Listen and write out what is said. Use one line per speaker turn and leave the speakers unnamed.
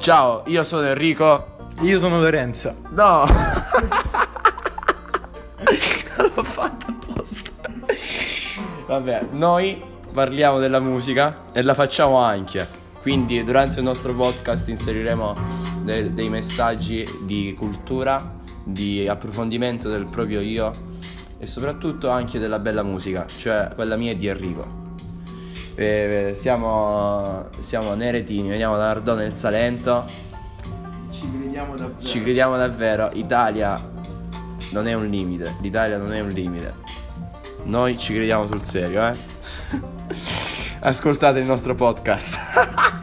Ciao, io sono Enrico.
Io sono Lorenzo.
No. L'ho fatto apposta. Vabbè, noi parliamo della musica e la facciamo anche. Quindi durante il nostro podcast inseriremo de- dei messaggi di cultura, di approfondimento del proprio io e soprattutto anche della bella musica, cioè quella mia e di Enrico. Eh, siamo, siamo neretini, veniamo da Nardone del Salento,
Ci crediamo davvero.
ci crediamo davvero, Italia non è un limite, l'Italia non è un limite. Noi ci crediamo sul serio, eh. Ascoltate il nostro podcast.